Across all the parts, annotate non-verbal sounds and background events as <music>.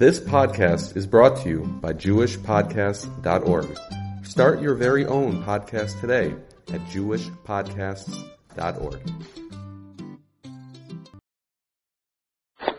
This podcast is brought to you by JewishPodcasts.org. Start your very own podcast today at JewishPodcasts.org.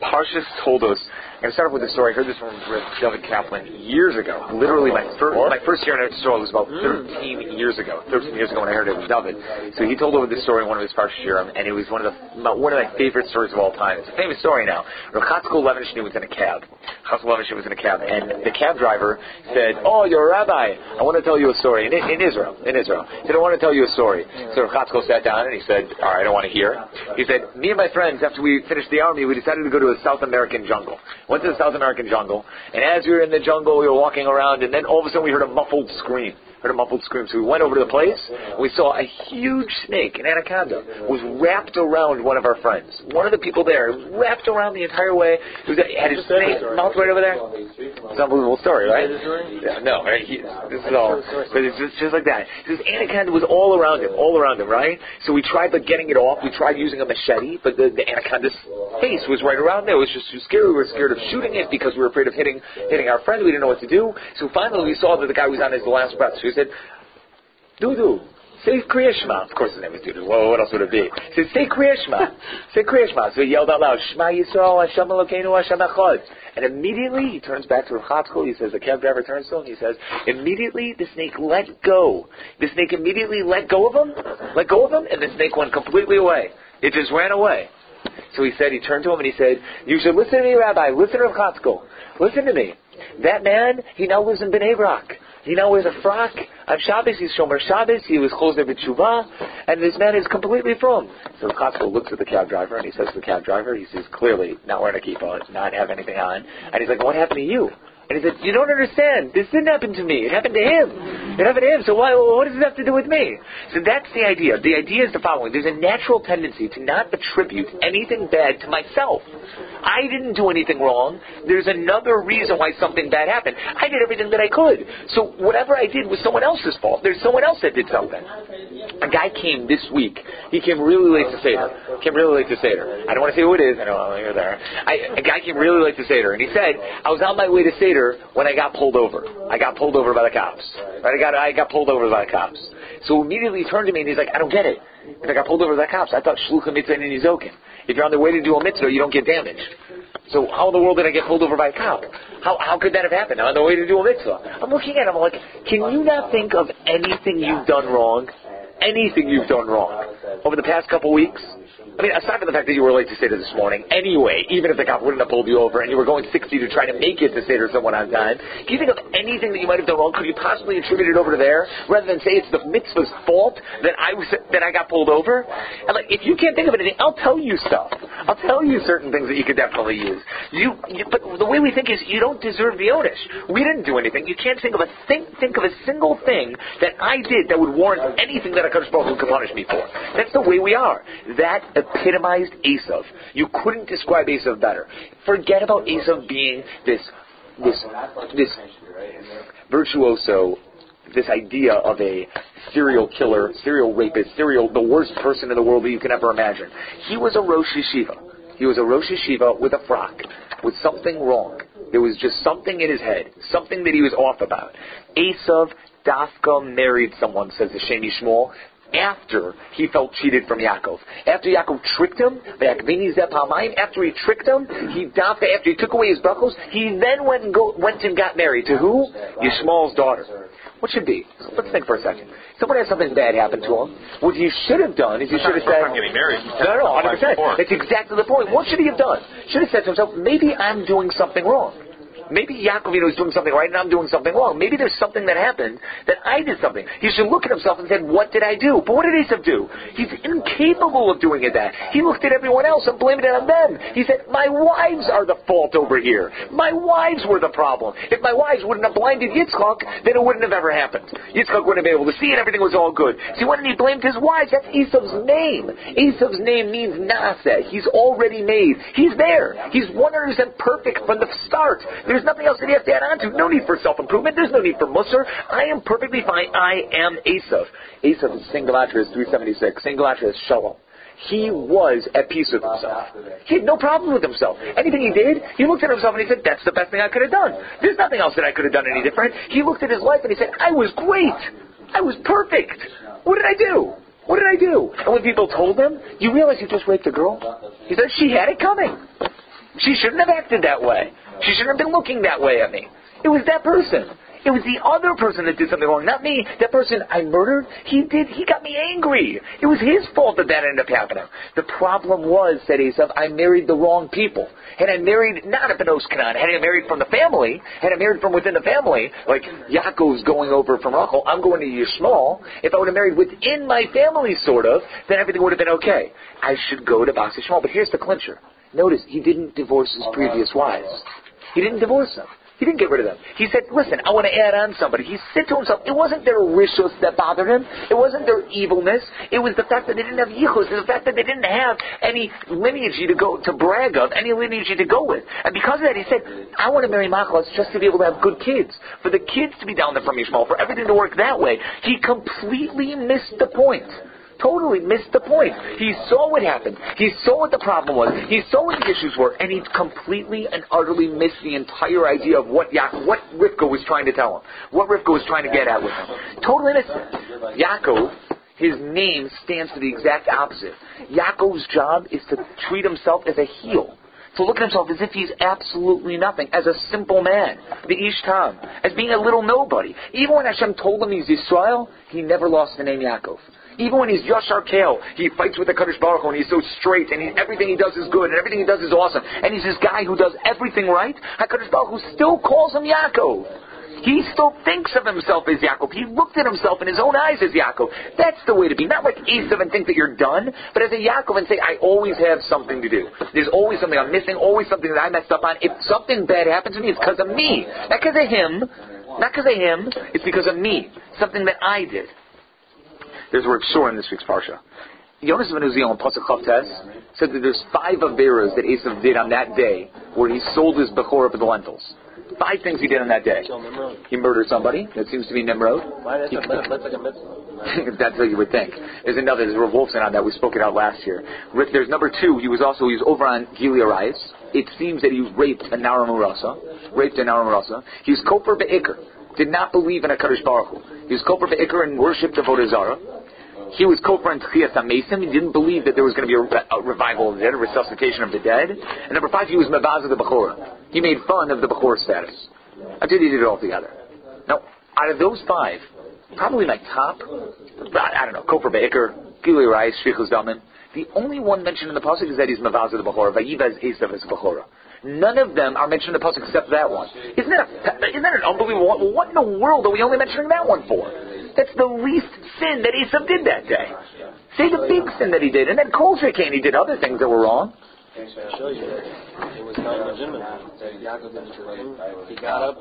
Parshas Toldos I'm going to start off with a story. I heard this from David Kaplan years ago. Literally, my first, my first year in Eretz Yisrael was about hmm. 13 years ago. 13 years ago when I heard it was David. So he told over this story in one of his Parshas Shirim, and it was one of the one of my favorite stories of all time. It's a famous story now. Chatzkel Levenstein was in a cab. Chatzkel Levenstein was in a cab, and the cab driver said, "Oh, you're a rabbi. I want to tell you a story in, in Israel. In Israel, he said, I want to tell you a story." So Chatzkel sat down and he said, "All right, I don't want to hear." He said, "Me and my friends, after we finished the army, we decided to go to a South American jungle. Went to the South American jungle, and as we were in the jungle, we were walking around, and then all of a sudden we heard a muffled scream. Heard a muffled scream. So we went over to the place. We saw a huge snake, an anaconda, was wrapped around one of our friends. One of the people there wrapped around the entire way. It, was, had his snake mouth right over there. It's an unbelievable story, right? Yeah, no, right? He, this is all, but it's just, just like that. This anaconda was all around him, all around him, right? So we tried like getting it off. We tried using a machete, but the, the anaconda's face was right around there. It was just too scary. We were scared of shooting it because we were afraid of hitting hitting our friend. We didn't know what to do. So finally, we saw that the guy was on his last breath. So he said, Dudu, say Kriya Shema. Of course his name is Dudu. Well, what else would it be? He said, say Kriya Shema. say Kriya Shema. <laughs> So he yelled out loud, Shema Yisrael, Hashem Elokeinu, Hashem Echad. And immediately he turns back to Rav Chatzkel. He says, the cab driver turns to him. He says, immediately the snake let go. The snake immediately let go of him, let go of him, and the snake went completely away. It just ran away. So he said, he turned to him and he said, you should listen to me, Rabbi. Listen to Rav Chatzkel. Listen to me. That man, he now lives in Bnei Brak. He now wears a frock. On Shabbos, he's Shomer Shabbos. He was closed with tshuva, and this man is completely from. So the Chatzkel looks at the cab driver, and he says to the cab driver, he says, clearly, not wearing a kippah, not have anything on. And he's like, what happened to you? And he said, you don't understand. This didn't happen to me. It happened to him. It happened to him. So why, what does it have to do with me? So that's the idea. The idea is the following. There's a natural tendency to not attribute anything bad to myself. I didn't do anything wrong. There's another reason why something bad happened. I did everything that I could. So whatever I did was someone else's fault. There's someone else that did something. A guy came this week. He came really late to Seder. Came really late to Seder. I don't want to say who it is. I don't know you're there. I, a guy came really late to Seder, and he said, I was on my way to Seder when I got pulled over. I got pulled over by the cops. Right? I got I got pulled over by the cops. So immediately he turned to me and he's like, I don't get it. If I got pulled over by the cops, I thought shluchim mitzvah and nizokin. If you're on the way to do a mitzvah, you don't get damaged. So how in the world did I get pulled over by a cop? How, how could that have happened? I'm on the way to do a mitzvah. I'm looking at him, I'm like, can you not think of anything you've done wrong? Anything you've done wrong over the past couple weeks? I mean, aside from the fact that you were late to Seder this morning, anyway, even if the cop wouldn't have pulled you over and you were going 60 to try to make it to Seder someone on time, can you think of anything that you might have done wrong? Could you possibly attribute it over to there rather than say it's the mitzvah's fault that I was that I got pulled over? And like, if you can't think of anything, I'll tell you stuff. I'll tell you certain things that you could definitely use. You, you but the way we think is you don't deserve the onus. We didn't do anything. You can't think of a think think of a single thing that I did that would warrant anything that a Baruch Hu could punish me for. That's the way we are. That epitomized Esav. You couldn't describe Esav better. Forget about Esav being this, this, this virtuoso, this idea of a serial killer, serial rapist, serial, the worst person in the world that you can ever imagine. He was a Rosh Yeshiva. He was a Rosh Yeshiva with a frock, with something wrong. There was just something in his head, something that he was off about. Esav Dafka married someone, says the Shem MiShmuel, after he felt cheated from Yaakov. After Yaakov tricked him, after he tricked him, he after he took away his buckles, he then went and, go, went and got married. To who? Yishmael's daughter. What should be? Let's think for a second. Someone had something bad happen to him. What you should have done is you should have said, I'm getting married. No, no, 100%. That's exactly the point. What should he have done? Should have said to himself, maybe I'm doing something wrong. Maybe Yaakov Avinu is doing something right and I'm doing something wrong. Maybe there's something that happened that I did something. He should look at himself and say, what did I do? But what did Esav do? He's incapable of doing it that. He looked at everyone else and blamed it on them. He said, my wives are the fault over here. My wives were the problem. If my wives wouldn't have blinded Yitzchak, then it wouldn't have ever happened. Yitzchak wouldn't have been able to see it. Everything was all good. See, when he blamed his wives, that's Esav's name. Esav's name means Nasa. He's already made. He's there. He's 100% perfect from the start. There's nothing else that he has to add on to. No need for self-improvement. There's no need for Musser. I am perfectly fine. I am Esav. Esav is singulatria is 376. Singulatria is Shalom. he was at peace with himself. He had no problem with himself. Anything he did, he looked at himself and he said, that's the best thing I could have done. There's nothing else that I could have done any different. He looked at his life and he said, I was great. I was perfect. What did I do? What did I do? And when people told him, you realize you just raped a girl? He said, she had it coming. She shouldn't have acted that way. She shouldn't have been looking that way at me. It was that person. It was the other person that did something wrong, not me. That person I murdered, he did, he got me angry. It was his fault that that ended up happening. The problem was, said Esav, I married the wrong people. Had I married not a Benos Canaan, had I married from the family, had I married from within the family, like Yaakov's going over from Rachel, I'm going to Yishmael, if I would have married within my family, sort of, then everything would have been okay. I should go to Bas Yishmael. But here's the clincher. Notice, he didn't divorce his previous wives. He didn't divorce them. He didn't get rid of them. He said, listen, I want to add on somebody. He said to himself, it wasn't their rishos that bothered him. It wasn't their evilness. It was the fact that they didn't have yichus. It was the fact that they didn't have any lineage to go to brag of, any lineage to go with. And because of that, he said, I want to marry Machlas just to be able to have good kids. For the kids to be down there from Yishmael, for everything to work that way. He completely missed the point totally missed the point. He saw what happened. He saw what the problem was. He saw what the issues were, and he completely and utterly missed the entire idea of what Yaakov, what Rivka was trying to tell him, what Rivka was trying to get at with him. Totally missed. Yaakov, his name stands for the exact opposite. Yaakov's job is to treat himself as a heel to look at himself as if he's absolutely nothing, as a simple man, the Ishtam, as being a little nobody. Even when Hashem told him he's Israel, he never lost the name Yaakov. Even when he's Yashar Kale, he fights with the Kadosh Baruch and he's so straight, and he, everything he does is good, and everything he does is awesome, and he's this guy who does everything right. HaKadosh Baruch Hu still calls him Yaakov. He still thinks of himself as Yaakov. He looked at himself in his own eyes as Yaakov. That's the way to be. Not like Esav and think that you're done, but as a Yaakov and say, I always have something to do. There's always something I'm missing, always something that I messed up on. If something bad happens to me, it's because of me. Not because of him. Not because of him. It's because of me. Something that I did. There's a word shore in this week's parsha. Yonasan ben Uziel in Pasuk Chavtes said that there's five averas that Esav did on that day where he sold his Bechor for the lentils. Five things he did on that day. He murdered somebody. That seems to be Nimrod. He, <laughs> that's what you would think. There's another. There's Rav Wolfson on that. We spoke it out last year. There's number two. He was also he was over on Gilui Arayos. It seems that he raped a Nara Murasa. Raped a Nara Murasa. He was Koper Be'ikr. Did not believe in a Kadosh Baruch Hu. He was Koper Be'ikr and worshipped the Vodazara. He was Kofar and Tchias Mason. He didn't believe that there was going to be a, a, revival of the dead, a resuscitation of the dead. And number five, he was Mavaz of the Bechorah. He made fun of the Bechorah status. I did he did it all together. Now, out of those five, probably my top, I don't know, Kofar Be'ikr, Gili Rais, Shvichus Daman, the only one mentioned in the Pasuk is that he's Mavaz of the Bechorah. Vayivaz Esav as Bechorah. None of them are mentioned in the pasuk except that one. Isn't that a, isn't that an unbelievable one? What in the world are we only mentioning that one for? That's the least sin that Esav did that day. Say the big sin that he did, and then Kol Shekhan, he did other things that were wrong. It was not legitimate. Mm-hmm. He got up,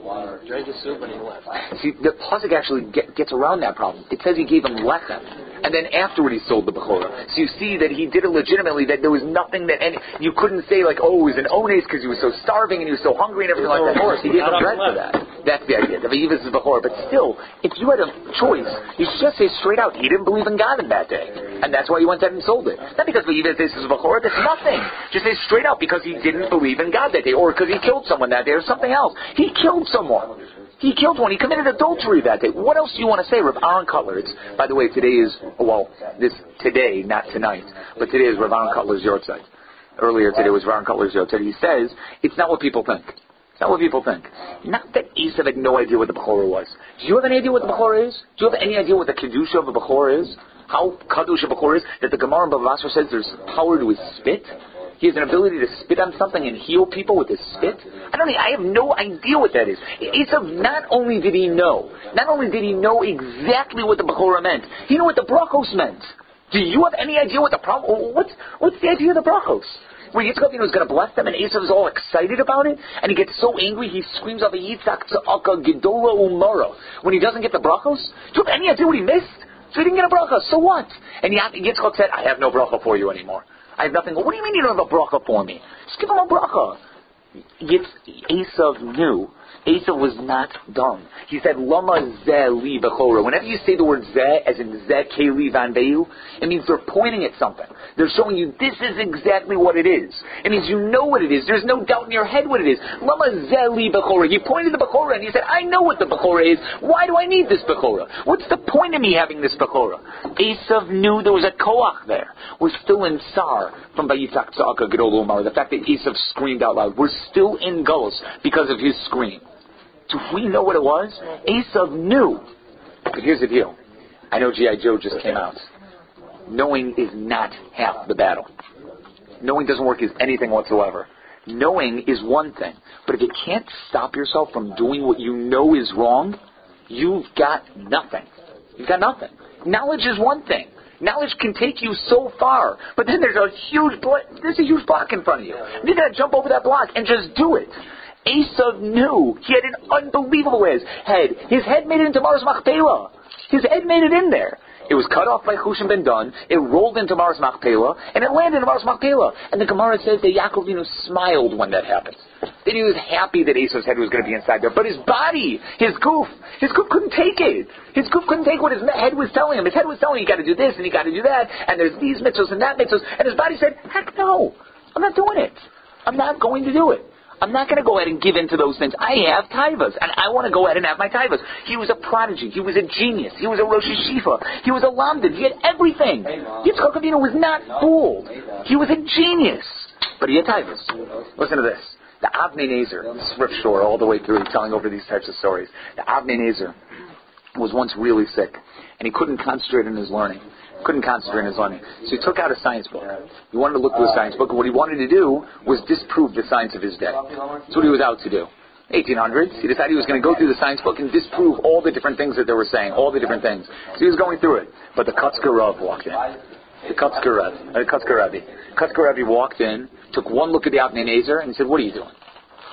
drank his soup, and he left. See, the pasuk actually get, gets around that problem. It says he gave him lechem, and then afterward he sold the bechorah. So you see that he did it legitimately. That there was nothing that any you couldn't say like, oh, he was an ones because he was so starving and he was so hungry and everything like that. He gave him bread for that. That's the idea. The is bechorah. But still, if you had a choice, you should just say straight out, he didn't believe in God in that day, and that's why he went ahead and sold it. Not because Vayivas is bechorah. That's nothing. Just say straight out because he didn't believe in God that day, or because he killed someone that day, or something else. He killed someone. He killed one. He committed adultery that day. What else do you want to say, Rav Aaron Kotler? It's, by the way, today is, well, this today, not tonight, but today is Rav Aaron Kotler's Yortzeit. Earlier today was Rav Aaron Kotler's Yortzeit. He says, it's not what people think. It's not what people think. Not that Esav had no idea what the Bechorah was. Do you have any idea what the Bechorah is? Do you have any idea what the Kedusha of the Bechorah is? How Kadosh of Bechorah is? That the Gemara in Bava Basra says there's power to his spit? He has an ability to spit on something and heal people with his spit. I don't. I have no idea what that is. Esav not only did he know, not only did he know exactly what the bechorah meant, he knew what the brachos meant. Do you have any idea what the problem? What's what's the idea of the brachos? Where Yitzchak was going to bless them, and Esav is all excited about it, and he gets so angry he screams out the Yitzchak Tzaka Gedola Umara when he doesn't get the brachos. Do you have any idea what he missed? So he didn't get a bracha. So what? And Yitzchak said, "I have no bracha for you anymore." I have nothing. What do you mean you don't have a bracha for me? Just give him a bracha. Yitz, Esav knew Esav was not dumb. He said, Lama ze li bechora. Whenever you say the word ze, as in ze keli van veyu, it means they're pointing at something. They're showing you this is exactly what it is. It means you know what it is. There's no doubt in your head what it is. Lama ze li bechora. He pointed to the bechora and he said, I know what the bechora is. Why do I need this bechora? What's the point of me having this bechora? Esav knew there was a koach there. We're still in Sar from Bayitzak Tzaka Gedol Umar. The fact that Esav screamed out loud. We're still in Gullus because of his scream. Do we know what it was? Esav knew. But here's the deal. I know G.I. Joe just came out. Knowing is not half the battle. Knowing doesn't work as anything whatsoever. Knowing is one thing. But if you can't stop yourself from doing what you know is wrong, you've got nothing. You've got nothing. Knowledge is one thing. Knowledge can take you so far, but then there's a huge blo- there's a huge block in front of you. You gotta jump over that block and just do it. Esav knew he had an unbelievable head. His head made it into Mearas Machpelah. His head made it in there. It was cut off by Chushim ben Dan. It rolled into Mearas Machpelah, and it landed in Mearas Machpelah. And the Gemara says that Yaakov Avinu smiled when that happened. That he was happy that Esau's head was going to be inside there. But his body, his guf, his guf couldn't take it. His guf couldn't take what his head was telling him. His head was telling him, you got to do this and you got to do that, and there's these mitzvahs and that mitzvahs. And his body said, heck no, I'm not doing it. I'm not going to do it. I'm not going to go ahead and give in to those things. I have taivas, and I want to go ahead and have my taivas. He was a prodigy. He was a genius. He was a Rosh Yeshiva. He was a Lamdin. He had everything. Yitzchak Avinu was not fooled. He was a genius. But he had taivas. Listen to this. The Avnei Nezer, thrift store all the way through, telling over these types of stories. The Avnei Nezer was once really sick, and he couldn't concentrate in his learning couldn't concentrate on his learning. So he took out a science book. He wanted to look through a science book, and what he wanted to do was disprove the science of his day. That's what he was out to do. 1800s, he decided he was going to go through the science book and disprove all the different things that they were saying, all the different things. So he was going through it. But the Kutzker Rav walked in. The Kutzker Rav, uh, Kutzker Rabbi. Walked in, took one look at the Avnei Nezer, and said, what are you doing?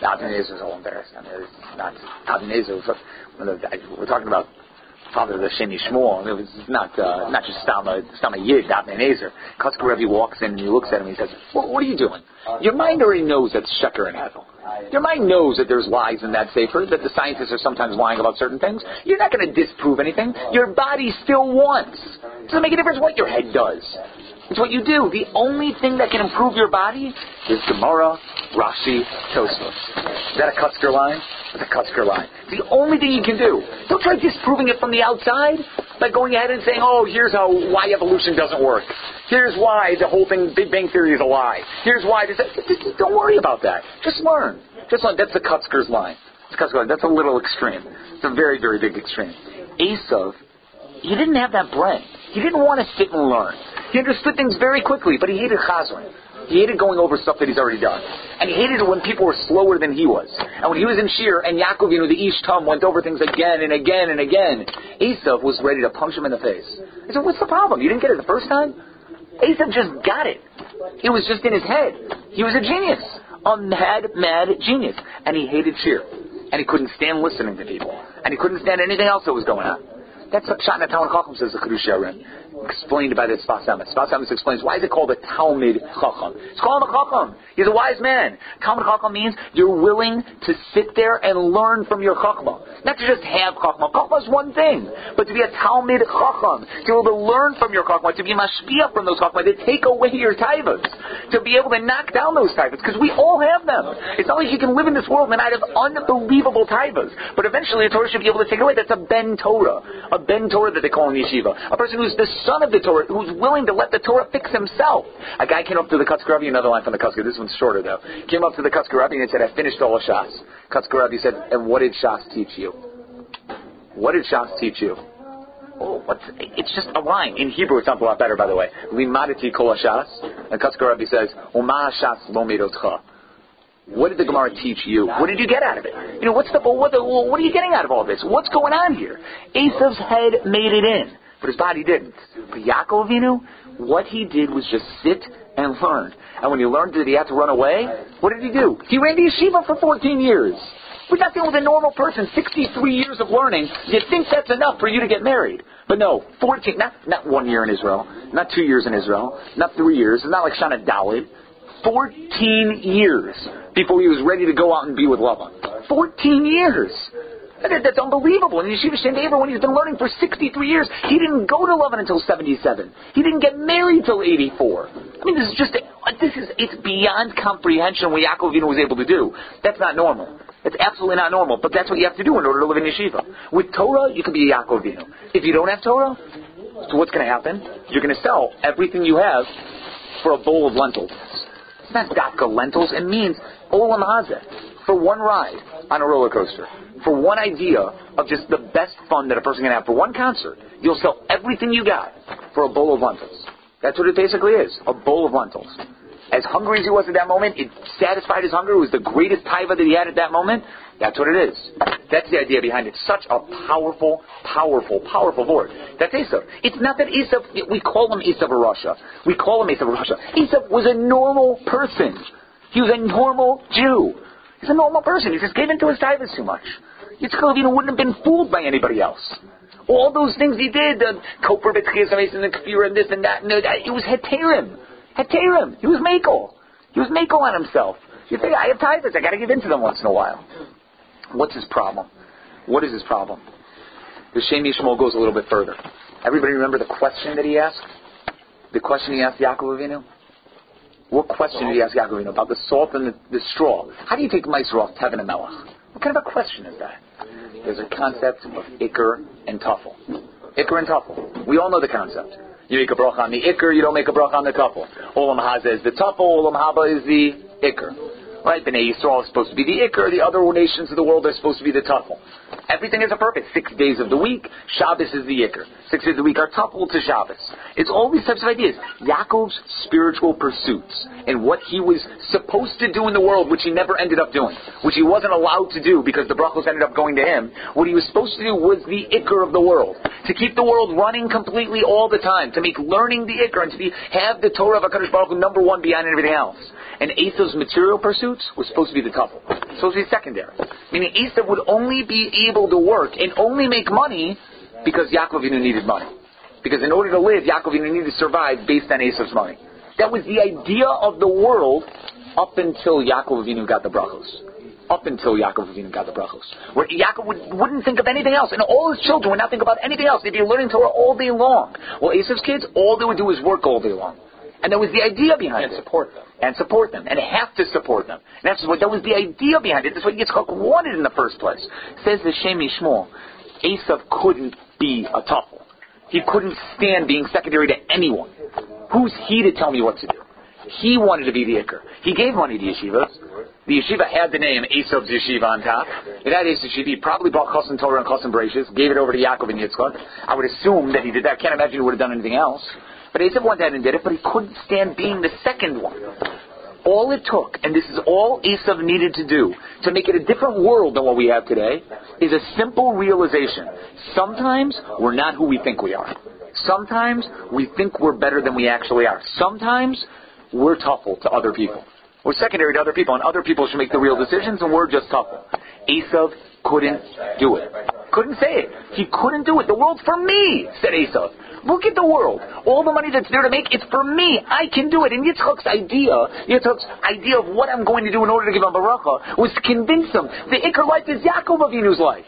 The Avnei Nezer was all embarrassed. I mean, it's not, Avnei Nezer was, we're talking about father the Shem MiShmuel. It was not uh, not just Stama Stama Yid, Avnei Nezer. Kutzker Rebbe walks in and he looks at him and he says, well, "What are you doing? Your mind already knows that's Sheker and Hevel. Your mind knows that there's lies in that sefer, that the scientists are sometimes lying about certain things. You're not going to disprove anything. Your body still wants. It doesn't make a difference what your head does. It's what you do. The only thing that can improve your body is Gemara, Rashi, Tosfos. Is that a Kutzker line? That's a Kutzker line. It's the only thing you can do. Don't try disproving it from the outside by going ahead and saying, oh, here's how why evolution doesn't work. Here's why the whole thing, Big Bang Theory is a lie. Here's why this. Don't worry about that. Just learn. Just learn. That's the Kutzker's line. That's a little extreme. It's a very, very big extreme. Esav, he didn't have that brain. He didn't want to sit and learn. He understood things very quickly, but he hated chazron. He hated going over stuff that he's already done. And he hated it when people were slower than he was. And when he was in Shiur, and Yaakov, you know, the Ish Tum went over things again and again and again, Esav was ready to punch him in the face. He said, what's the problem? You didn't get it the first time? Esav just got it. It was just in his head. He was a genius. A mad, mad genius. And he hated Shiur. And he couldn't stand listening to people. And he couldn't stand anything else that was going on. That's what Shatna Talmud Chacham says the Yarim explained by the. Sfas Emes explains why is it called a Talmud Chacham? It's called a Chacham. He's a wise man. Talmud Chacham means you're willing to sit there and learn from your Chachma. Not to just have Chachma. Chachma is one thing. But to be a Talmud Chacham. To be able to learn from your Chachma. To be mashpia from those Chachma. To take away your taivas. To be able to knock down those taivas. Because we all have them. It's not like you can live in this world and not have unbelievable taivas. But eventually the Torah should be able to take away. That's a Ben Torah. A Ben Torah that they call in yeshiva. A person who's the son of the Torah, who's willing to let the Torah fix himself. A guy came up to the Kutzker Rebbe, another line from the Kutzker, this one's shorter though. Came up to the Kutzker Rebbe and said, I finished all of Shas. Kutzker Rebbe said, and what did Shas teach you? What did Shas teach you? Oh, what's, it's just a line. In Hebrew, it sounds a lot better, by the way. Limadati kol Shas. And Kutzker Rebbe says, Uma Shas lo medotcha. What did the Gemara teach you? What did you get out of it? You know, what's the what, the, what are you getting out of all this? What's going on here? Esav's head made it in but his body didn't. But Yaakov Avinu, what he did was just sit and learn. And when he learned that he had to run away, what did he do? He ran to yeshiva for 14 years. We're not dealing with a normal person, 63 years of learning. You think that's enough for you to get married. But no, 14, not, not one year in Israel, not two years in Israel, not three years. It's not like Shana Dawid. 14 years before he was ready to go out and be with Lavan. 14 years. That- That's unbelievable. And Yeshiva Shem v'Ever, when he's been learning for 63 years, he didn't go to Lavan until 77. He didn't get married till 84. I mean, this is just, this is, it's beyond comprehension what Yaakov Avinu was able to do. That's not normal. It's absolutely not normal, but that's what you have to do in order to live in yeshiva. With Torah, you can be a Yaakov Avinu. If you don't have Torah, so what's going to happen? You're going to sell everything you have for a bowl of lentils. It's not Daka lentils. It means Olam Hazeh for one ride on a roller coaster, for one idea of just the best fun that a person can have for one concert. You'll sell everything you got for a bowl of lentils. That's what it basically is, a bowl of lentils. As hungry as he was at that moment, it satisfied his hunger. It was the greatest taiva that he had at that moment. That's what it is. That's the idea behind it. Such a powerful, powerful, powerful Lord. That's Esav. It's not that Esav, we call him Esav HaRasha. We call him Esav HaRasha. Esav was a normal person. He was a normal Jew. He's a normal person. He just gave into his taivas too much. Yitzchak Avinu wouldn't have been fooled by anybody else. All those things he did, the Koper B'tchias and the Kfir and this and that, and that, it was Heterim. Heterim. He was Makel. He was Makel on himself. You think, I have taivas, I gotta give in to them once in a while. What's his problem? What is his problem? The Shem MiShmuel goes a little bit further. Everybody remember the question that he asked? The question he asked Yaakov Avinu? What question did he ask Yaakov Avinu about the salt and the, the straw? How do you take Meiser off Tevin and Melech? What kind of a question is that? There's a concept of Iker and Tuffle. Iker and Tuffle. We all know the concept. You make a bracha on the Iker, you don't make a bracha on the Tuffle. Olam Haza is the Tuffle, Olam Haba is the Iker. Right? Bnei Yisrael is supposed to be the Iker, the other nations of the world are supposed to be the Tuffle. Everything is a purpose. Six days of the week, Shabbos is the Iker. Six days of the week are Tuffle to Shabbos. It's all these types of ideas. Yaakov's spiritual pursuits and what he was supposed to do in the world, which he never ended up doing, which he wasn't allowed to do because the brachos ended up going to him. What he was supposed to do was the Iker of the world. To keep the world running completely all the time. To make learning the Iker and to be, have the Torah of HaKadosh Baruch Hu number one beyond everything else. And Esav's material pursuits was supposed to be the tuffle. Supposed to be secondary. Meaning Esav would only be able to work and only make money because Yaakov Avinu needed money. Because in order to live, Yaakov needed to survive based on Esav's money. That was the idea of the world up until Yaakov Avinu got the brachos. Up until Yaakov Avinu got the brachos. Where Yaakov would, wouldn't think of anything else. And all his children would not think about anything else. They'd be learning Torah all day long. Well, Esav's kids, all they would do is work all day long. And that was the idea behind And it. support them. And support them. And have to support them. And that's what, that was the idea behind it. That's what Yitzchak wanted in the first place. Says the Shem MiShmuel, couldn't be a tuffle. He couldn't stand being secondary to anyone. Who's he to tell me what to do? He wanted to be the Iker. He gave money to yeshivas. The yeshiva had the name Esav's Yeshiva on top. It had Esav Yeshiva. He probably bought Chosin Torah and Chosin Bereishis, gave it over to Yaakov and Yitzchak. I would assume that he did that. I can't imagine he would have done anything else. But Esav went ahead and did it, but he couldn't stand being the second one. All it took, and this is all Esav needed to do, to make it a different world than what we have today, is a simple realization. Sometimes we're not who we think we are. Sometimes we think we're better than we actually are. Sometimes we're tuffle to other people. We're secondary to other people, and other people should make the real decisions, and we're just tuffle. Esav couldn't do it. Couldn't say it. He couldn't do it. The world's for me, said Esav. Look at the world. All the money that's there to make, it's for me. I can do it. And Yitzchak's idea, Yitzchak's idea of what I'm going to do in order to give him baracha was to convince him the Iker life is Yaakov Avinu's life.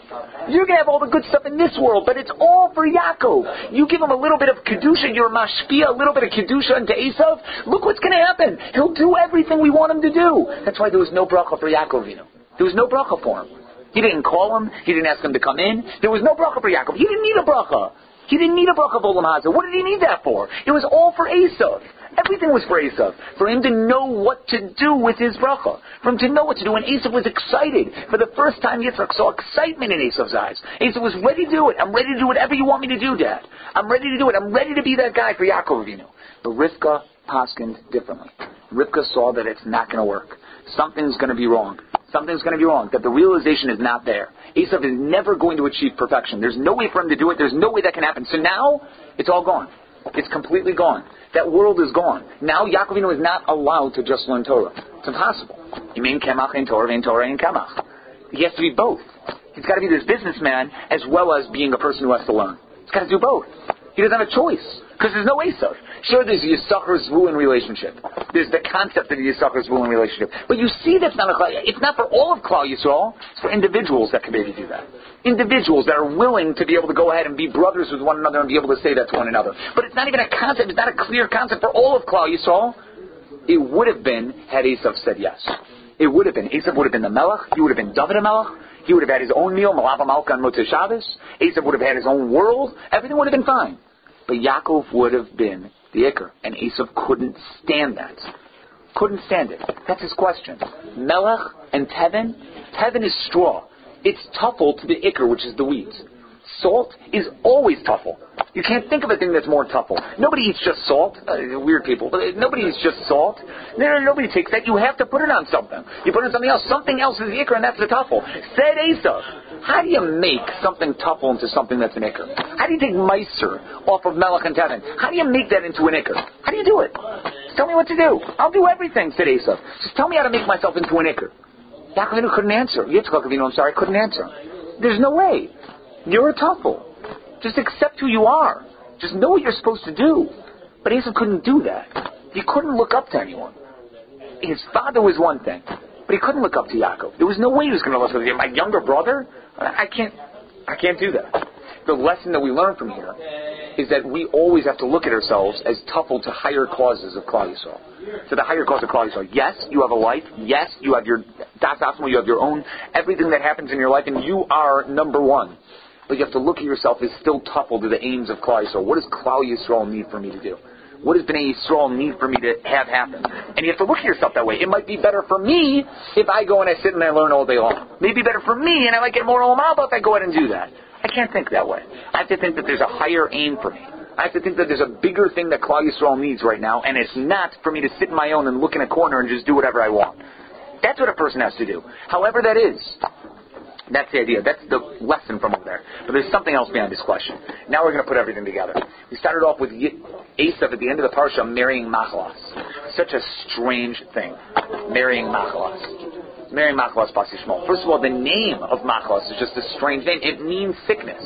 You're going to have all the good stuff in this world, but it's all for Yaakov. You give him a little bit of Kedusha, you're mashpia, a little bit of Kedusha into Esav, look what's going to happen. He'll do everything we want him to do. That's why there was no bracha for Yaakov Avinu. There was no bracha for him. He didn't call him. He didn't ask him to come in. There was no bracha for Yaakov. He didn't need a bracha. He didn't need a bracha Olam Hazeh. What did he need that for? It was all for Esav. Everything was for Esav. For him to know what to do with his bracha. For him to know what to do. And Esav was excited. For the first time, Yitzchak saw excitement in Esav's eyes. Esav was ready to do it. I'm ready to do whatever you want me to do, Dad. I'm ready to do it. I'm ready to be that guy for Yaakov Avinu. But Rivka poskined differently. Rivka saw that it's not going to work. Something's going to be wrong. Something's going to be wrong. That the realization is not there. Esav is never going to achieve perfection. There's no way for him to do it. There's no way that can happen. So now, it's all gone. It's completely gone. That world is gone. Now Yaakov Avinu is not allowed to just learn Torah. It's impossible. You mean Kemach and Torah and Torah and Kemach. He has to be both. He's got to be this businessman as well as being a person who has to learn. He's got to do both. He doesn't have a choice. Because there's no Esav. Sure, there's Yisachar Zvulun relationship. There's the concept of the Yisachar Zvulun relationship. But you see that's not a it's not for all of Klal Yisrael, it's for individuals that can maybe do that. Individuals that are willing to be able to go ahead and be brothers with one another and be able to say that to one another. But it's not even a concept, it's not a clear concept for all of Klal Yisrael. It would have been had Esav said yes. It would have been. Esav would have been the Melech. He would have been David Melech. He would have had his own meal, Malava Malka and Motzei Shabbos. Esav would have had his own world. Everything would have been fine. But Yaakov would have been the Iker, and Esav couldn't stand that. Couldn't stand it. That's his question. Melech and Tevin. Tevin is straw. It's tuffle to the Iker, which is the wheat. Salt is always tuffle. You can't think of a thing that's more tuffle. Nobody eats just salt. Uh, weird people, but nobody eats just salt. No, no, nobody takes that. You have to put it on something. You put it on something else. Something else is the ikr, and that's the tuffle. Said Esav. How do you make something tuffle into something that's an ikr? How do you take meiser off of Melech and Tevin? How do you make that into an ikr? How do you do it? Tell me what to do. I'll do everything, said Esav. Just tell me how to make myself into an ikr. Yaakov couldn't answer. Yitzchak Avinu, I'm sorry, couldn't answer. There's no way. You're a tuffle. Just accept who you are. Just know what you're supposed to do. But Esau couldn't do that. He couldn't look up to anyone. His father was one thing, but he couldn't look up to Yaakov. There was no way he was going to look up to him. My younger brother, I can't, I can't do that. The lesson that we learn from here is that we always have to look at ourselves as tuffle to higher causes of Klal. To the higher cause of Klal. Yes, you have a life. Yes, you have your das you have your own everything that happens in your life, and you are number one. But you have to look at yourself as still tuffle to the aims of Klal Yisrael. What does Klal Yisrael need for me to do? What does Bnei Yisrael need for me to have happen? And you have to look at yourself that way. It might be better for me if I go and I sit and I learn all day long. Maybe better for me and I might get more Olamaba if I go ahead and do that. I can't think that way. I have to think that there's a higher aim for me. I have to think that there's a bigger thing that Klal Yisrael needs right now, and it's not for me to sit in my own and look in a corner and just do whatever I want. That's what a person has to do. However that is. That's the idea. That's the lesson from over there. But there's something else behind this question. Now we're going to put everything together. We started off with Esav at the end of the parsha marrying Machalas. Such a strange thing. Marrying Machalas. Marrying Machalas Bas Yishmael. First of all, the name of Machalas is just a strange name. It means sickness.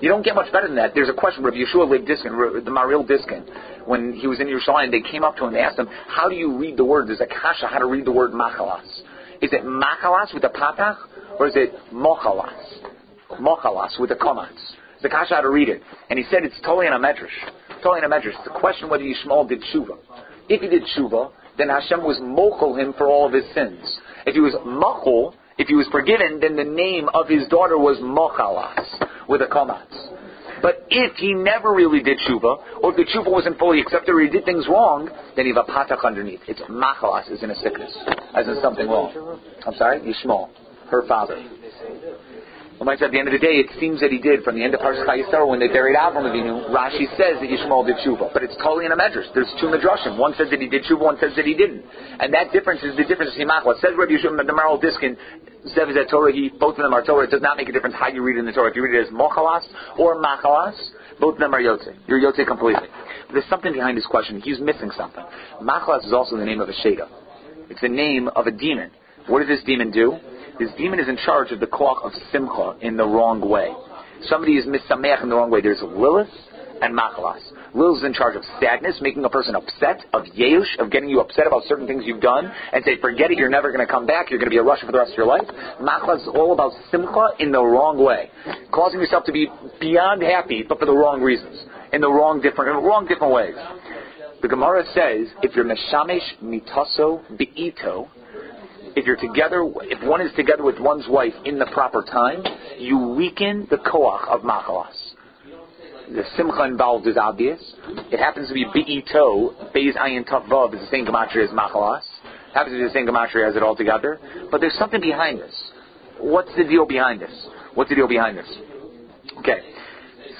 You don't get much better than that. There's a question. Rabbi Yehoshua Leib Diskin, the Maharil Diskin, when he was in Yerushalayim, they came up to him and asked him, how do you read the word? There's a kasha, how to read the word Machalas. Is it Machalas with a patach? Or is it mochalas? Mochalas with the komats. The kasha how to read it. And he said it's totally in a medrash. Totally in a medrash. It's The question whether Yishmael did tshuva. If he did tshuva, then Hashem was mochel him for all of his sins. If he was mochel, if he was forgiven, then the name of his daughter was mochalas with a komats. But if he never really did tshuva, or if the tshuva wasn't fully accepted, or he did things wrong, then you have a patach underneath. It's machalas, is in a sickness, as in something wrong. I'm sorry, Yishmael her father. Well, at the end of the day, it seems that he did from the end of Parshas Chayei Sarah when they buried Avram Avinu. Rashi says that Yishmael did tshuva, but it's totally in a medrash. There's two medrashim. One says that he did tshuva, one says that he didn't, and that difference is the difference. It says Rabbi Yishmael, the Maharil Diskin, Zev is Torah. He, both of them are Torah. It does not make a difference how you read it in the Torah. If you read it as Mochalas or Machalas, both of them are Yotze. You're Yotze completely. But there's something behind his question. He's missing something. Machalas is also the name of a Sheda. It's the name of a demon. What does this demon do? This demon is in charge of the koach of simcha in the wrong way. Somebody is misameach in the wrong way. There's Lilith and Machalas. Lilith is in charge of sadness, making a person upset, of yeush, of getting you upset about certain things you've done, and say, forget it, you're never going to come back, you're going to be a Russian for the rest of your life. Machalas is all about simcha in the wrong way, causing yourself to be beyond happy, but for the wrong reasons, in the wrong different, in wrong different ways. The Gemara says, if you're meshamesh mitaso beito, if you're together, if one is together with one's wife in the proper time, you weaken the koach of machalas. The simcha involved is obvious. It happens to be be'ito, beis ayin tav vav is the same gematria as machalas. It Happens to be the same gematria as it all together. But there's something behind this. What's the deal behind this? What's the deal behind this? Okay.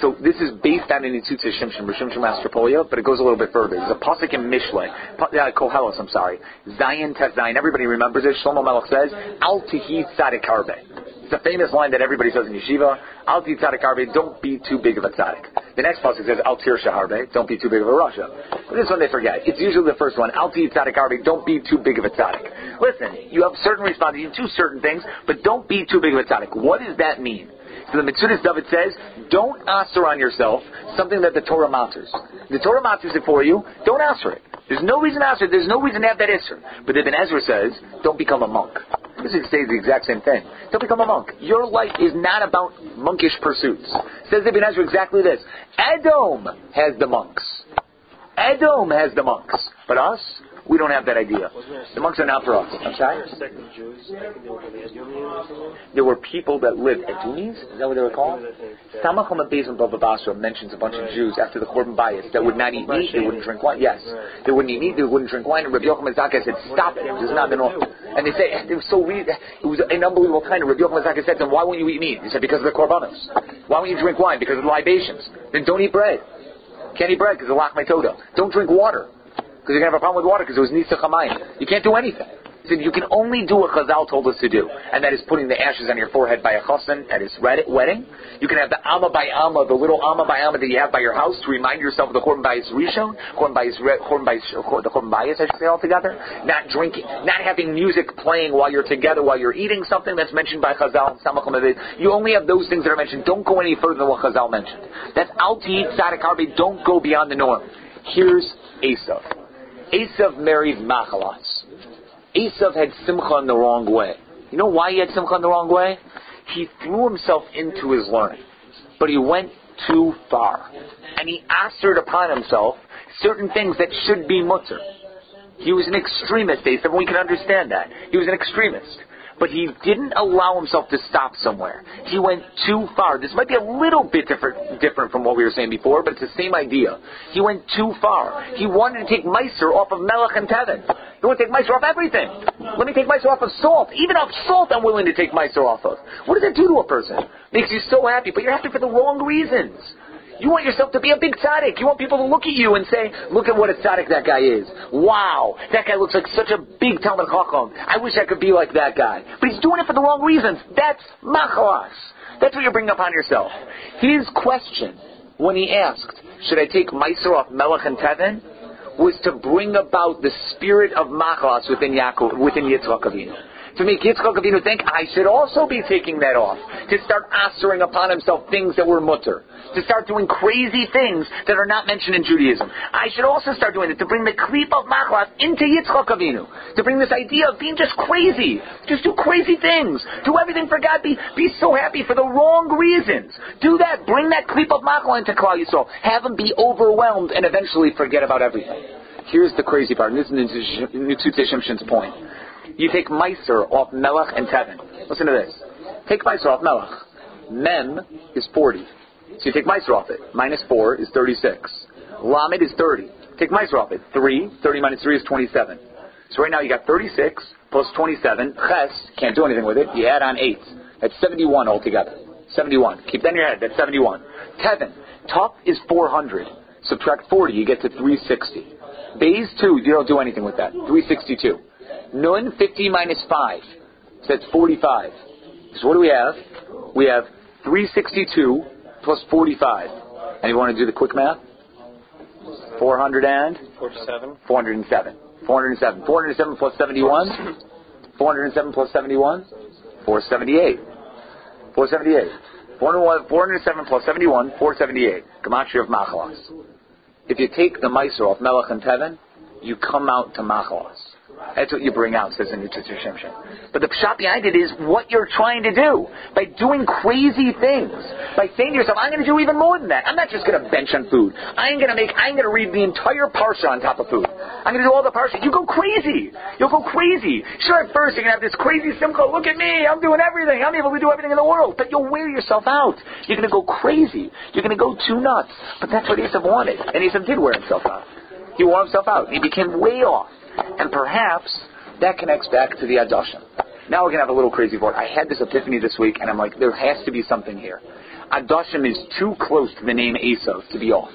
So this is based on an Itzutz Shimshon, Shimshon Mastropolia, but it goes a little bit further. There's a pasuk in Mishle, uh, Koheles, I'm sorry, Zayin Tes Zayin. Everybody remembers it. Shlomo Melech says, Al Tihi Tzadik Harbe. It's a famous line that everybody says in yeshiva. Al Tihi Tzadik Harbe, don't be too big of a tzaddik. The next pasuk says, Al Tir Harbe, don't be too big of a rasha. But this one they forget. It's usually the first one. Al Tihi Tzadik Harbe, don't be too big of a tzaddik. Listen, you have certain responsibilities, you do certain things, but don't be too big of a tzaddik. What does that mean? So the Metzudas David says, don't answer on yourself something that the Torah matters. The Torah matters it for you, don't answer it. There's no reason to answer it, there's no reason to have that answer. But Ibn Ezra says, don't become a monk. This is the exact same thing. Don't become a monk. Your life is not about monkish pursuits. Says Ibn Ezra exactly this. Edom has the monks. Edom has the monks. But us, we don't have that idea. The monks are not for us. I'm sorry? There were people that lived Edumis, is that what they were called? Samach Bezim Bava Basra mentions a bunch of Jews after the Churban Bayis that would not eat meat, they wouldn't drink wine. Yes. They wouldn't eat meat, they wouldn't drink wine. And Rabbi Yochanan Zaka said, stop it. This is not the norm. And they say, it was so weird. It was an unbelievable time. And Rabbi Yochanan Zaka said to them, why won't you eat meat? He said, because of the Korbanos. Why won't you drink wine? Because of the libations. Then don't eat bread. Can't eat bread because of lach toda. Don't drink water because you're going to have a problem with water because it was nisa chamayim. You can't do anything. He said you can only do what Chazal told us to do, and that is putting the ashes on your forehead by a chassan at his wedding. You can have the amma by amma, the little amma by amma that you have by your house to remind yourself of the churban bayis rishon, churban bayis, churban bayis, uh, the churban bayis, I should say altogether. Not drinking, not having music playing while you're together, while you're eating something that's mentioned by Chazal. You only have those things that are mentioned. Don't go any further than what Chazal mentioned. That's al eat tzadik harbe. Don't go beyond the norm. Here's Esav. Esav married Machalas. Esav had Simcha in the wrong way. You know why he had Simcha in the wrong way? He threw himself into his learning, but he went too far. And he asserted upon himself certain things that should be mutter. He was an extremist, Esav, we can understand that. He was an extremist but he didn't allow himself to stop somewhere. He went too far. This might be a little bit different, different from what we were saying before, but it's the same idea. He went too far. He wanted to take Meiser off of Melech and Tevin. He wanted to take Meiser off everything. Let me take Meiser off of salt. Even off salt, I'm willing to take Meiser off of. What does that do to a person? Makes you so happy, but you're happy for the wrong reasons. You want yourself to be a big tzaddik. You want people to look at you and say, look at what a tzaddik that guy is. Wow, that guy looks like such a big Talmud Chacham. I wish I could be like that guy. But he's doing it for the wrong reasons. That's machalas. That's what you're bringing upon yourself. His question, when he asked, should I take Meiser off Melech and Tevin, was to bring about the spirit of machalas within Yaakov, within Yitzchak Avinu to make Yitzchak Avinu think I should also be taking that off, to start answering upon himself things that were mutter, to start doing crazy things that are not mentioned in Judaism. I should also start doing it to bring the creep of Machlas into Yitzchak Avinu, to bring this idea of being just crazy, just do crazy things, do everything for God, be, be so happy for the wrong reasons. Do that, bring that creep of Machla into Klal Yisrael, have him be overwhelmed and eventually forget about everything. Here's the crazy part, and this is Nitzutze Shimshon's point you take Meiser off Melach and Tevin. Listen to this. Take Meiser off Melach. Mem is 40. So you take Meiser off it. Minus 4 is 36. Lamed is 30. Take Meiser off it. 3. 30 minus 3 is 27. So right now you got 36 plus 27. Ches, can't do anything with it. You add on 8. That's 71 altogether. 71. Keep that in your head. That's 71. Tevin. Top is 400. Subtract 40, you get to 360. Base 2, you don't do anything with that. 362. Nun 50 minus 5. So that's 45. So what do we have? We have 362 plus 45. Anyone want to do the quick math? 400 and? 47. 407. 407. 407 plus 71? 407 plus 71? 478. 478. 407 plus 71, 478. Gematria of Machalas. If you take the Meiser off Melech and Tevin, you come out to Machalas. That's what you bring out, says the New Shimshon. But the pshat behind it is what you're trying to do. By doing crazy things. By saying to yourself, I'm going to do even more than that. I'm not just going to bench on food. I'm going to make, I'm going to read the entire parsha on top of food. I'm going to do all the parsha. You go crazy. You'll go crazy. Sure, at first you're going to have this crazy simcha. Look at me. I'm doing everything. I'm able to do everything in the world. But you'll wear yourself out. You're going to go crazy. You're going to go too nuts. But that's what Esav wanted. And Esav did wear himself out. He wore himself out. He became way off. And perhaps that connects back to the Adashim. Now we're going to have a little crazy word. I had this epiphany this week, and I'm like, there has to be something here. Adashim is too close to the name Esav to be off.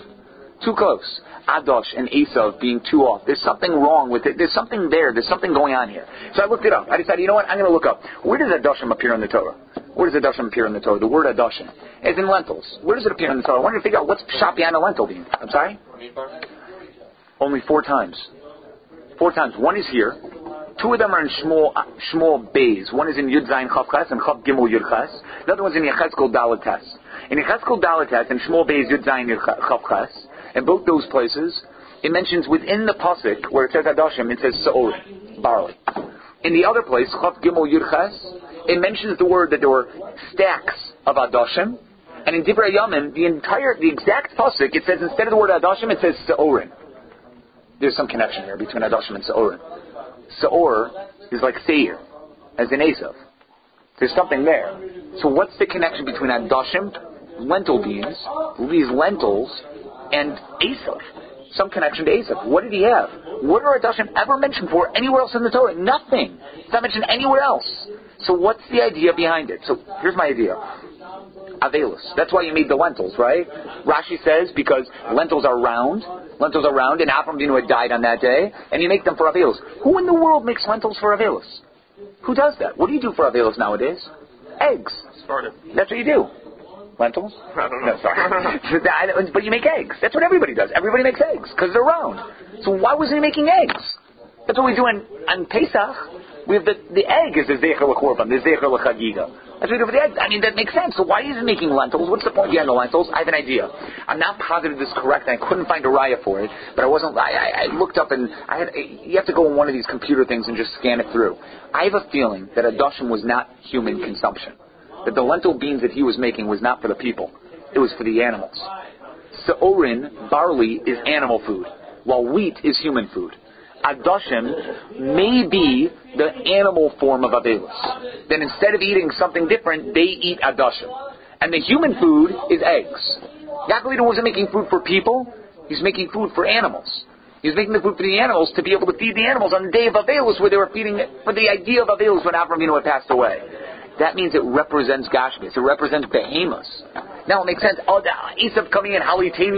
Too close. Adosh and Esav being too off. There's something wrong with it. There's something there. There's something going on here. So I looked it up. I decided, you know what? I'm going to look up. Where does Adashim appear in the Torah? Where does Adashim appear in the Torah? The word Adashim. As in lentils. Where does it appear in the Torah? I wanted to figure out what's shot behind a lentil bean. I'm sorry? Only four times. Four times. One is here. Two of them are in Shmuel, uh, Shmuel Bays. One is in Yud Zayin Chav Ches and Chav Gimel Yud Ches. The other one's in Yechezkel Dalet Tes. In Yechezkel Dalet Tes and Shmuel Bays Yud Zayin Chav Ches, in both those places, it mentions within the pasuk where it says Adashim, it says Sa'orim, barley. In the other place, Chav Gimel Yud Ches, it mentions the word that there were stacks of Adashim, and in Divrei Yamin, the entire, the exact pasuk, it says instead of the word Adashim, it says Sa'orim. There's some connection here between Adashim and Sa'orim. Sa'or is like Seir, as in Esav. There's something there. So what's the connection between Adashim, lentil beans, these lentils, and Esav? Some connection to Esav. What did he have? What are Adashim ever mentioned for anywhere else in the Torah? Nothing. It's not mentioned anywhere else. So what's the idea behind it? So here's my idea. Avelus. That's why you made the lentils, right? Rashi says because lentils are round, lentils are round, and Avram Avinu had died on that day, and you make them for Avelus. Who in the world makes lentils for Avelus? Who does that? What do you do for Avelus nowadays? Eggs. Started. That's what you do. Lentils? I don't know. No, sorry. <laughs> <laughs> but you make eggs. That's what everybody does. Everybody makes eggs because they're round. So why wasn't he making eggs? That's what we do on, on Pesach. We have the, the egg is the zecher l'korban, the zecher l'chagiga. That's what we. I mean, that makes sense. So why is he making lentils? What's the point behind the lentils? I have an idea. I'm not positive this is correct, and I couldn't find a raya for it, but I wasn't. I, I, I looked up and I had. You have to go on one of these computer things and just scan it through. I have a feeling that adashim was not human consumption. That the lentil beans that he was making was not for the people. It was for the animals. Seorin, barley, is animal food, while wheat is human food. Adashim may be the animal form of Avelus. Then instead of eating something different, they eat Adashim. And the human food is eggs. Yaakov wasn't making food for people, he's making food for animals. He's making the food for the animals to be able to feed the animals on the day of Avelus where they were feeding for the idea of Avelus when Avram had passed away. That means it represents Gashmis. It represents behemoths. Now it makes sense. Oh, Esav coming in,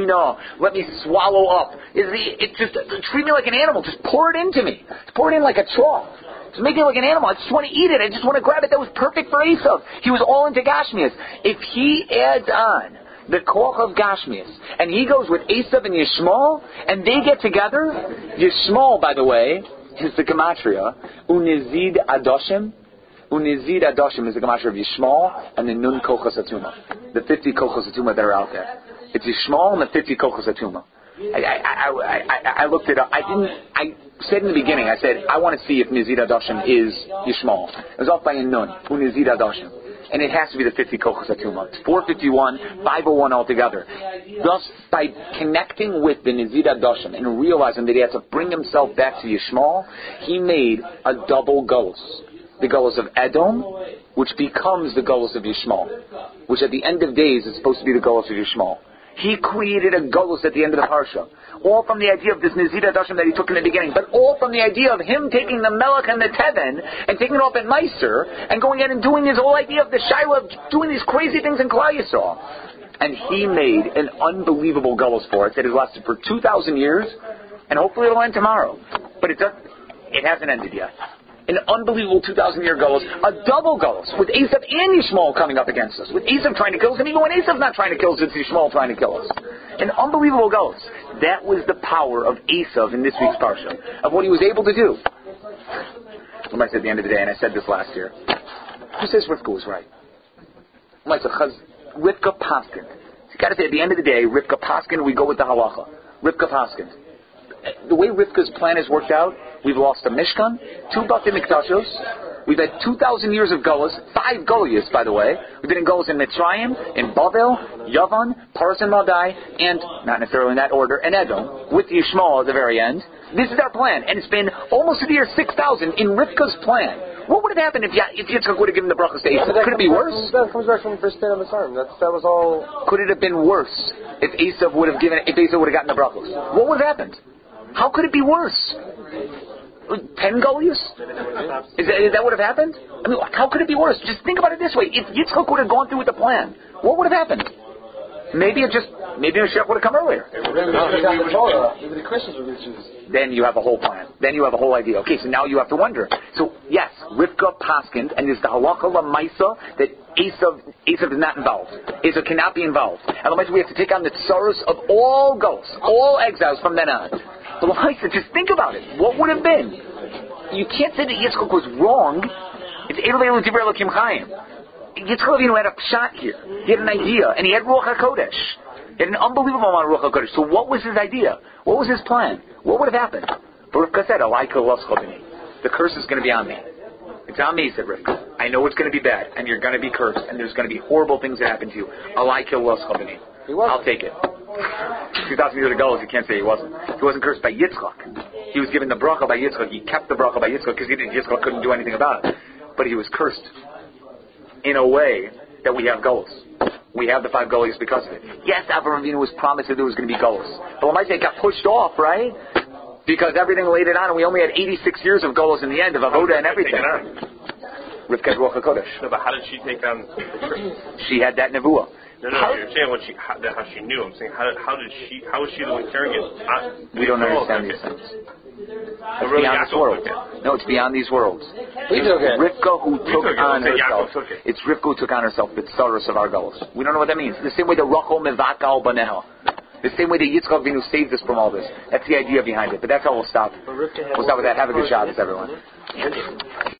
no. let me swallow up. Is the, it just treat me like an animal. Just pour it into me. Just pour it in like a trough. Just make it like an animal. I just want to eat it. I just want to grab it. That was perfect for Esav. He was all into Gashmias. If he adds on the koch of Gashmias, and he goes with Esav and Yishmael, and they get together, Yishmael, by the way, is the gematria, unizid adoshim, Unizid Adoshim is the Gemash of Yishmael and the Nun Kochos Atuma. The 50 Kochos Atuma that are out there. It's Yishmael and the 50 Kochos Atuma. I, I, I, I, looked it up. I didn't, I said in the beginning, I said, I want to see if Nizid Adoshim is Yishmael. It was off by a Nun, Unizid Adoshim. And it has to be the 50 Kochos Atuma. It's 451, 501 altogether. Thus, by connecting with the Nizid Adoshim and realizing that he had to bring himself back to Yishmael, he made a double ghost the Gullus of Edom, which becomes the Gullus of Yishmael, which at the end of days is supposed to be the Gullus of Yishmael. He created a Gullus at the end of the Parsha. All from the idea of this Nizid Adoshim that he took in the beginning, but all from the idea of him taking the Melach and the Teven and taking it off at Maaser and going in and doing his whole idea of the Shiloh, of doing these crazy things in Klal Yisrael. And he made an unbelievable Gullus for us that has lasted for 2,000 years, and hopefully it'll end tomorrow. But it, does, it hasn't ended yet an unbelievable 2,000 year Golus, a double Golus, with Esav and Yishmael coming up against us, with Esav trying to kill us, and even when Esav's not trying to kill us, it's Yishmael trying to kill us. An unbelievable Golus. That was the power of Esav in this week's Parsha, of what he was able to do. I said at the end of the day, and I said this last year. Who says Rivka was right? Rivka Paskin. You got to say, at the end of the day, Rivka Paskin, we go with the halacha. Rivka Paskin. The way Rivka's plan has worked out, We've lost a Mishkan, two Batei Mikdashos. We've had 2,000 years of Gullahs, five Gullahs, by the way. We've been in Gullahs in Mitzrayim, in Bavel, Yavan, Paras and Madai, and, not necessarily in that order, and Edom, with Yishmael at the very end. This is our plan, and it's been almost to the year 6,000 in Rivka's plan. What would have happened if, if Yitzchak would have given the brachas to Esav? Could it be worse? That comes back from first of Mitzrayim. That's that was all. Could it have been worse if Esav would have given if Esav would have gotten the brachas? What would have happened? How could it be worse? ten goliaths? Is that, is that would have happened? I mean, how could it be worse? Just think about it this way: if Yitzchak would have gone through with the plan, what would have happened? Maybe it just maybe Mashiach would have come earlier. Then you have a whole plan. Then you have a whole idea. Okay, so now you have to wonder. So yes, Rivka Paskins, and there's the halacha lamaisa that Esav, Esav is not involved. Esav cannot be involved. Otherwise, we have to take on the tsaros of all ghosts, all exiles from then on. But just think about it. What would have been? you can't say that Yitzchak was wrong. It's Elu Elu Divrei Elokim Chaim. Yitzchak Avinu had a shot here. He had an idea, and he had Ruach HaKodesh. He had an unbelievable amount of Ruach HaKodesh. So what was his idea? What was his plan? What would have happened? But Rivka said. The curse is going to be on me. It's on me, said Rivka. I know it's going to be bad, and you're going to be cursed, and there's going to be horrible things that happen to you. Alai kil'lascha b'ni. He was. I'll take it. 2,000 years ago, you can't say he wasn't. He wasn't cursed by Yitzchak. He was given the bracha by Yitzchak. He kept the bracha by Yitzchak because Yitzchak couldn't do anything about it. But he was cursed in a way that we have Golus. We have the five Golus because of it. Yes, Avraham Avinu was promised that there was going to be Golus. But when I say it got pushed off, right? Because everything laid it on, and we only had 86 years of Golus in the end, of avoda and everything. Take it on. Rivka Ruach HaKodesh. No, but how did she take on? She had that nevuah. No, no, How- you're saying what she, how, that how she knew. I'm saying how, did- how did she, how was she the one carrying it? Uh, We don't oh, understand okay. these things. It's really, beyond this world. took it. No, it's beyond these worlds. We took it. Rivka who took took on Okay, Yaakov herself. took it. It's Rivka who took on herself the tsaros of our Golus. We don't know what that means. The same way that Rachel mevaka al baneha. The same way that Yitzchak Vinu saved us from all this. That's the idea behind it. But that's how we'll stop. But Rivka had We'll stop with that. Have a good more Shabbos, everyone.